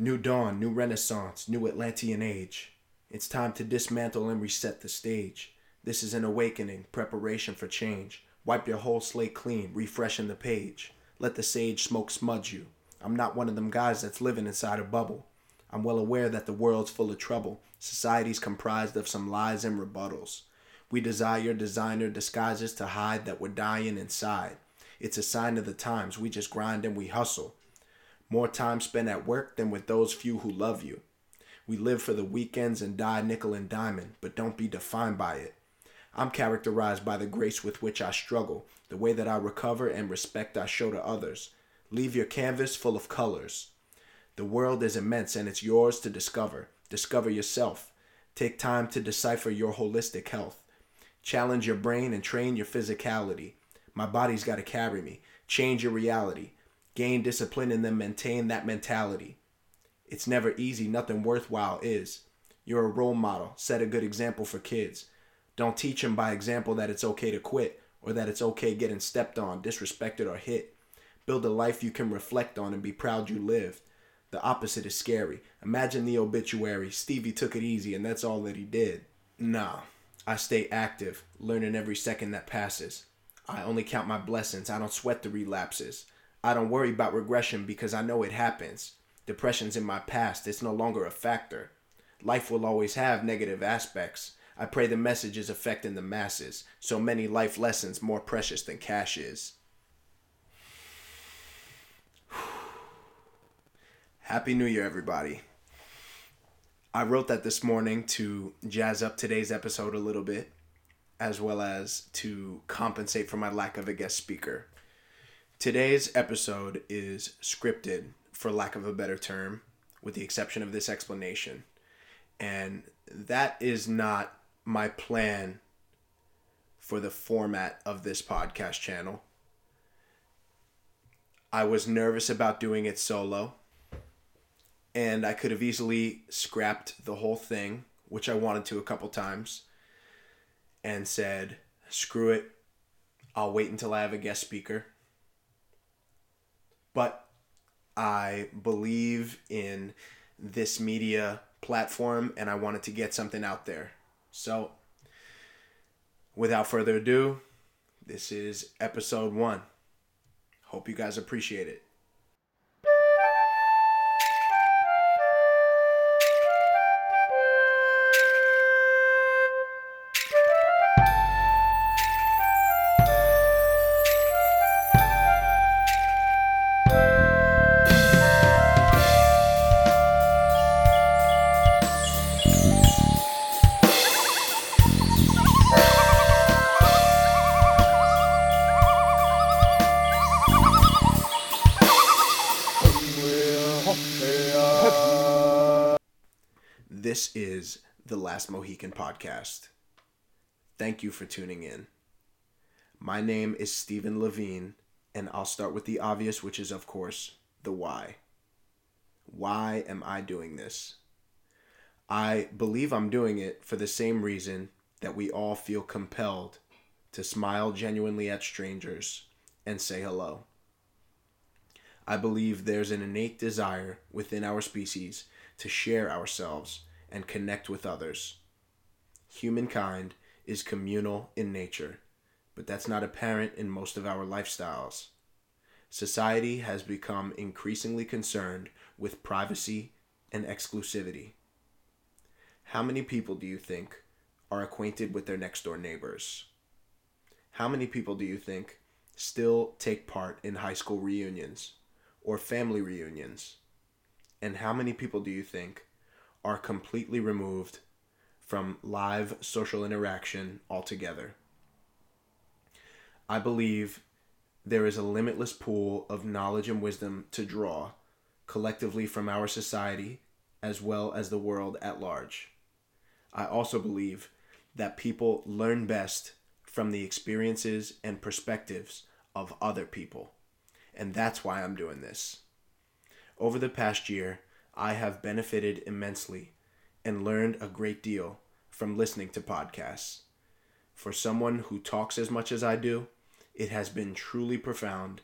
New dawn, new renaissance, new Atlantean age. It's time to dismantle and reset the stage. This is an awakening, preparation for change. Wipe your whole slate clean, refreshing the page. Let the sage smoke smudge you. I'm not one of them guys that's living inside a bubble. I'm well aware that the world's full of trouble. Society's comprised of some lies and rebuttals. We desire designer disguises to hide that we're dying inside. It's a sign of the times. We just grind and we hustle. More time spent at work than with those few who love you. We live for the weekends and die nickel and diamond, but don't be defined by it. I'm characterized by the grace with which I struggle, the way that I recover and respect I show to others. Leave your canvas full of colors. The world is immense and it's yours to discover. Discover yourself. Take time to decipher your holistic health. Challenge your brain and train your physicality. My body's got to carry me. Change your reality gain discipline and then maintain that mentality. It's never easy, nothing worthwhile is. You're a role model, set a good example for kids. Don't teach them by example that it's okay to quit or that it's okay getting stepped on, disrespected, or hit. Build a life you can reflect on and be proud you lived. The opposite is scary. Imagine the obituary Stevie took it easy and that's all that he did. Nah, I stay active, learning every second that passes. I only count my blessings, I don't sweat the relapses. I don't worry about regression because I know it happens. Depression's in my past, it's no longer a factor. Life will always have negative aspects. I pray the message is affecting the masses. So many life lessons more precious than cash is. Happy New Year, everybody. I wrote that this morning to jazz up today's episode a little bit, as well as to compensate for my lack of a guest speaker. Today's episode is scripted, for lack of a better term, with the exception of this explanation. And that is not my plan for the format of this podcast channel. I was nervous about doing it solo, and I could have easily scrapped the whole thing, which I wanted to a couple times, and said, screw it, I'll wait until I have a guest speaker but I believe in this media platform and I wanted to get something out there. So, without further ado, this is episode one. Hope you guys appreciate it. This is the Last Mohican podcast. Thank you for tuning in. My name is Stephen Levine, and I'll start with the obvious, which is, of course, the why. Why am I doing this? I believe I'm doing it for the same reason that we all feel compelled to smile genuinely at strangers and say hello. I believe there's an innate desire within our species to share ourselves and connect with others. Humankind is communal in nature, but that's not apparent in most of our lifestyles. Society has become increasingly concerned with privacy and exclusivity. How many people do you think are acquainted with their next door neighbors? How many people do you think still take part in high school reunions or family reunions? And how many people do you think are completely removed from live social interaction altogether? I believe there is a limitless pool of knowledge and wisdom to draw collectively from our society as well as the world at large. I also believe that people learn best from the experiences and perspectives of other people. And that's why I'm doing this. Over the past year, I have benefited immensely and learned a great deal from listening to podcasts. For someone who talks as much as I do, it has been truly profound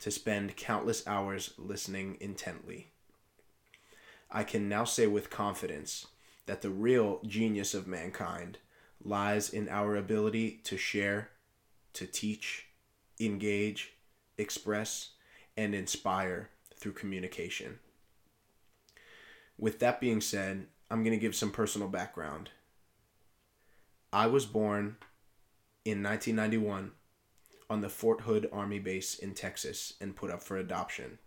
to spend countless hours listening intently. I can now say with confidence that the real genius of mankind lies in our ability to share, to teach, engage, express, and inspire through communication. With that being said, I'm going to give some personal background. I was born in 1991 on the Fort Hood Army Base in Texas and put up for adoption.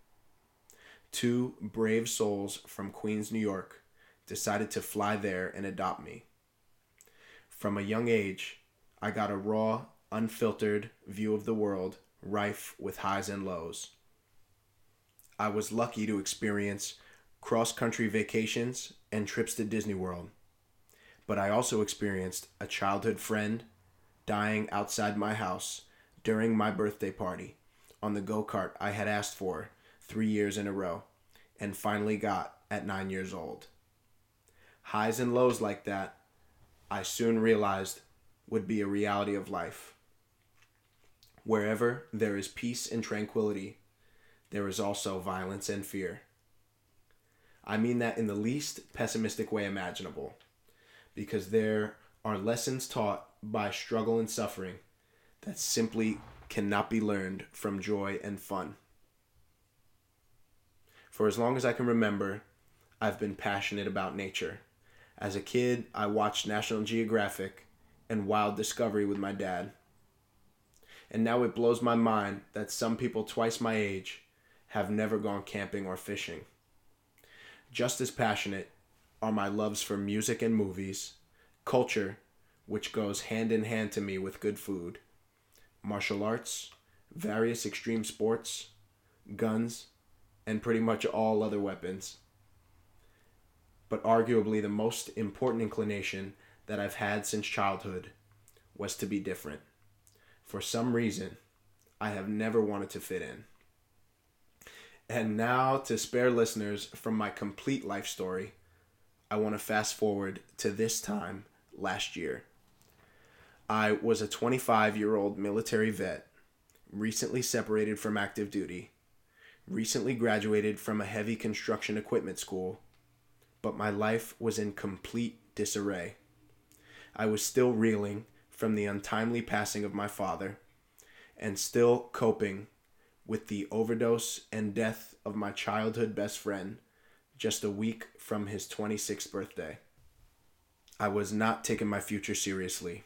Two brave souls from Queens, New York decided to fly there and adopt me. From a young age, I got a raw, unfiltered view of the world, rife with highs and lows. I was lucky to experience cross country vacations and trips to Disney World. But I also experienced a childhood friend dying outside my house during my birthday party on the go kart I had asked for three years in a row and finally got at nine years old. Highs and lows like that, I soon realized would be a reality of life. Wherever there is peace and tranquility, there is also violence and fear. I mean that in the least pessimistic way imaginable, because there are lessons taught by struggle and suffering that simply cannot be learned from joy and fun. For as long as I can remember, I've been passionate about nature. As a kid, I watched National Geographic and Wild Discovery with my dad. And now it blows my mind that some people twice my age have never gone camping or fishing. Just as passionate are my loves for music and movies, culture, which goes hand in hand to me with good food, martial arts, various extreme sports, guns, and pretty much all other weapons. But arguably, the most important inclination that I've had since childhood was to be different. For some reason, I have never wanted to fit in. And now, to spare listeners from my complete life story, I want to fast forward to this time last year. I was a 25 year old military vet, recently separated from active duty, recently graduated from a heavy construction equipment school, but my life was in complete disarray. I was still reeling from the untimely passing of my father and still coping with the overdose and death of my childhood best friend just a week from his 26th birthday. I was not taking my future seriously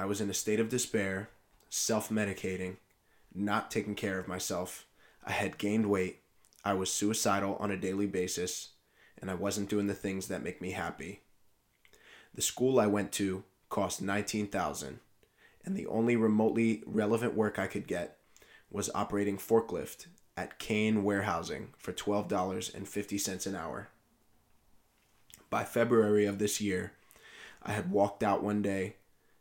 I was in a state of despair, self medicating, not taking care of myself. I had gained weight. I was suicidal on a daily basis, and I wasn't doing the things that make me happy. The school I went to cost 19,000, and the only remotely relevant work I could get was operating forklift at Kane Warehousing for $12.50 an hour. By February of this year, I had walked out one day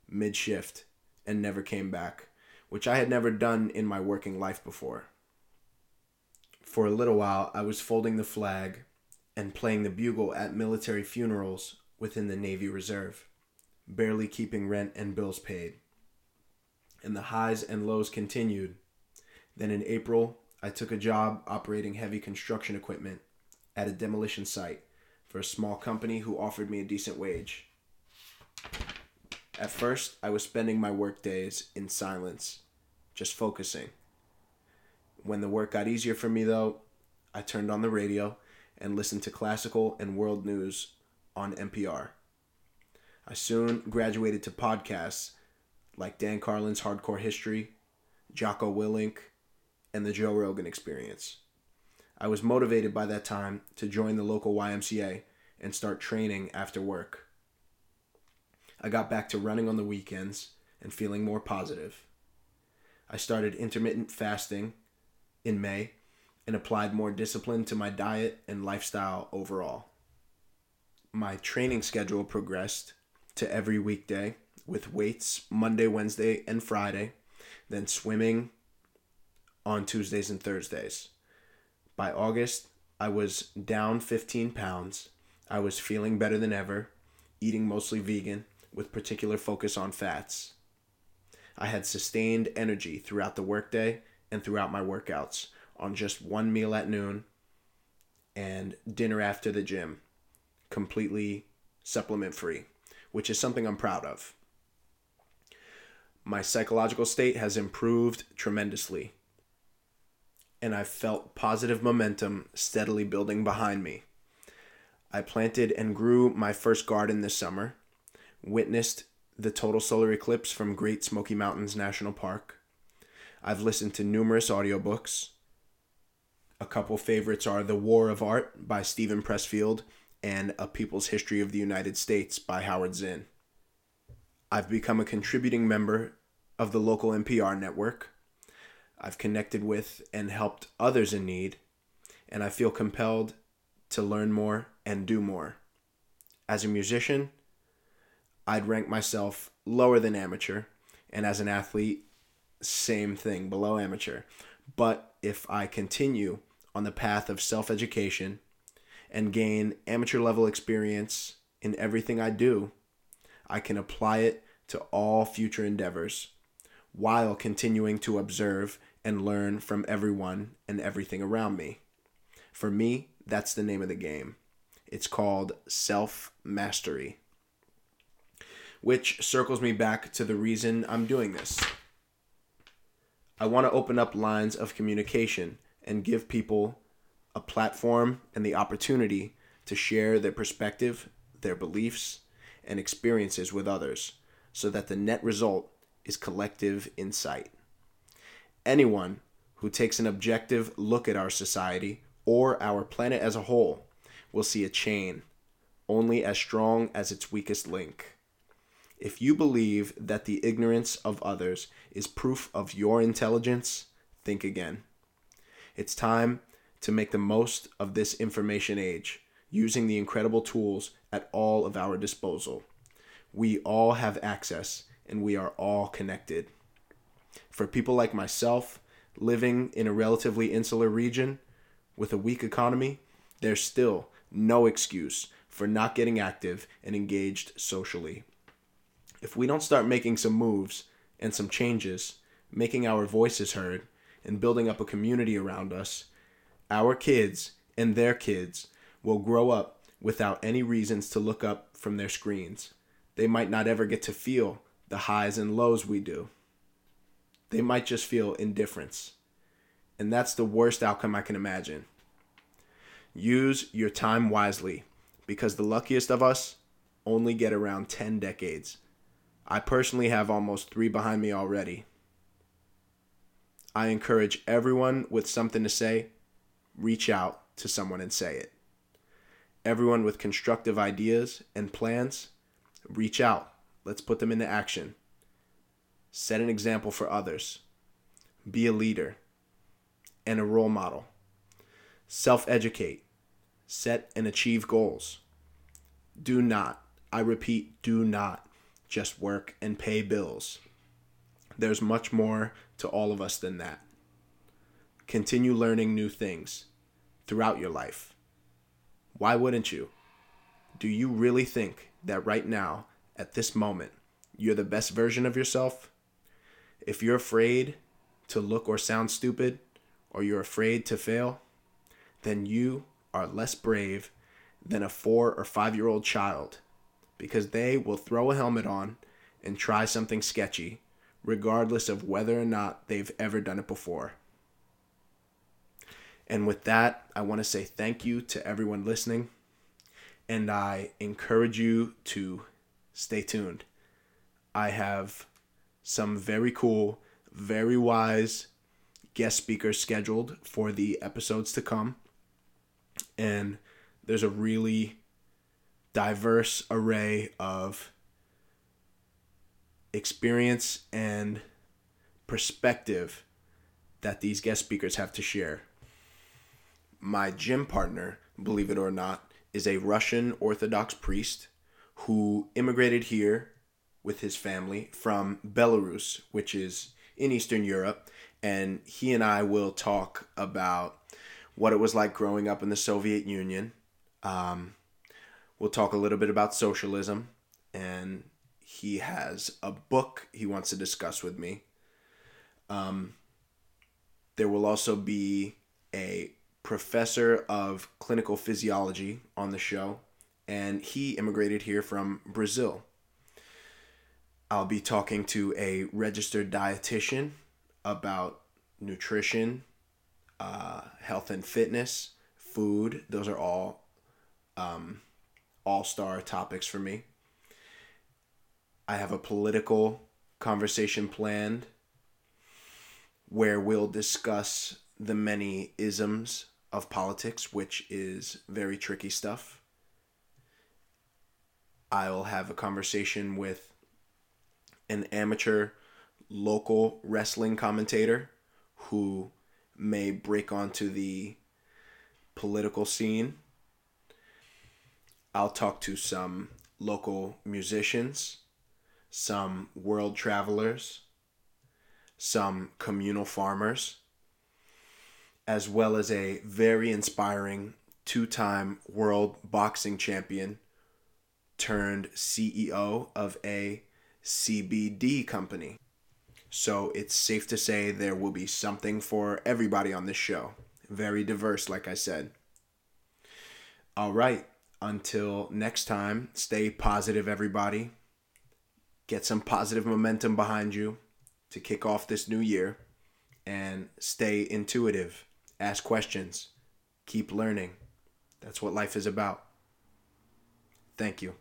mid shift and never came back, which I had never done in my working life before. For a little while, I was folding the flag and playing the bugle at military funerals within the Navy Reserve, barely keeping rent and bills paid. And the highs and lows continued. Then in April, I took a job operating heavy construction equipment at a demolition site for a small company who offered me a decent wage. At first, I was spending my work days in silence, just focusing. When the work got easier for me, though, I turned on the radio and listened to classical and world news on NPR. I soon graduated to podcasts like Dan Carlin's Hardcore History, Jocko Willink, and the Joe Rogan Experience. I was motivated by that time to join the local YMCA and start training after work. I got back to running on the weekends and feeling more positive. I started intermittent fasting in May and applied more discipline to my diet and lifestyle overall. My training schedule progressed to every weekday with weights Monday, Wednesday, and Friday, then swimming on Tuesdays and Thursdays. By August, I was down 15 pounds. I was feeling better than ever, eating mostly vegan, with particular focus on fats. I had sustained energy throughout the workday and throughout my workouts on just one meal at noon and dinner after the gym, completely supplement free, which is something I'm proud of. My psychological state has improved tremendously, and I've felt positive momentum steadily building behind me. I planted and grew my first garden this summer, witnessed the total solar eclipse from Great Smoky Mountains National Park. I've listened to numerous audiobooks. A couple favorites are The War of Art by Steven Pressfield and A People's History of the United States by Howard Zinn. I've become a contributing member of the local NPR network. I've connected with and helped others in need, and I feel compelled to learn more and do more. As a musician, I'd rank myself lower than amateur, and as an athlete, same thing, below amateur. But if I continue on the path of self education and gain amateur level experience in everything I do, I can apply it to all future endeavors while continuing to observe and learn from everyone and everything around me. For me, that's the name of the game. It's called self mastery, which circles me back to the reason I'm doing this. I want to open up lines of communication and give people a platform and the opportunity to share their perspective, their beliefs, and experiences with others so that the net result is collective insight. Anyone who takes an objective look at our society or our planet as a whole will see a chain only as strong as its weakest link. If you believe that the ignorance of others is proof of your intelligence, think again. It's time to make the most of this information age, using the incredible tools at all of our disposal. We all have access and we are all connected. For people like myself, living in a relatively insular region with a weak economy, there's still no excuse for not getting active and engaged socially. If we don't start making some moves and some changes, making our voices heard, and building up a community around us, our kids and their kids will grow up without any reasons to look up from their screens. They might not ever get to feel the highs and lows we do. They might just feel indifference. And that's the worst outcome I can imagine. Use your time wisely because the luckiest of us only get around 10 decades. I personally have almost three behind me already. I encourage everyone with something to say, reach out to someone and say it. Everyone with constructive ideas and plans, reach out. Let's put them into action. Set an example for others. Be a leader and a role model. Self educate. Set and achieve goals. Do not, I repeat, do not just work and pay bills. There's much more to all of us than that. Continue learning new things throughout your life. Why wouldn't you? Do you really think that right now, at this moment, you're the best version of yourself? If you're afraid to look or sound stupid, or you're afraid to fail, then you are less brave than a four or five year old child because they will throw a helmet on and try something sketchy, regardless of whether or not they've ever done it before. And with that, I want to say thank you to everyone listening. And I encourage you to stay tuned. I have some very cool, very wise guest speakers scheduled for the episodes to come and there's a really diverse array of experience and perspective that these guest speakers have to share. My gym partner, believe it or not, is a Russian Orthodox priest who immigrated here with his family from Belarus, which is in Eastern Europe. And he and I will talk about what it was like growing up in the Soviet Union. Um, we'll talk a little bit about socialism, and he has a book he wants to discuss with me. Um, there will also be a professor of clinical physiology on the show, and he immigrated here from Brazil. I'll be talking to a registered dietitian about nutrition, uh, health and fitness, food. Those are all um, all star topics for me. I have a political conversation planned where we'll discuss the many isms of politics, which is very tricky stuff. I'll have a conversation with an amateur local wrestling commentator who may break onto the political scene. I'll talk to some local musicians, some world travelers, some communal farmers, as well as a very inspiring two time world boxing champion turned CEO of a CBD company. So it's safe to say there will be something for everybody on this show. Very diverse, like I said. All right. Until next time, stay positive, everybody. Get some positive momentum behind you to kick off this new year. And stay intuitive. Ask questions. Keep learning. That's what life is about. Thank you.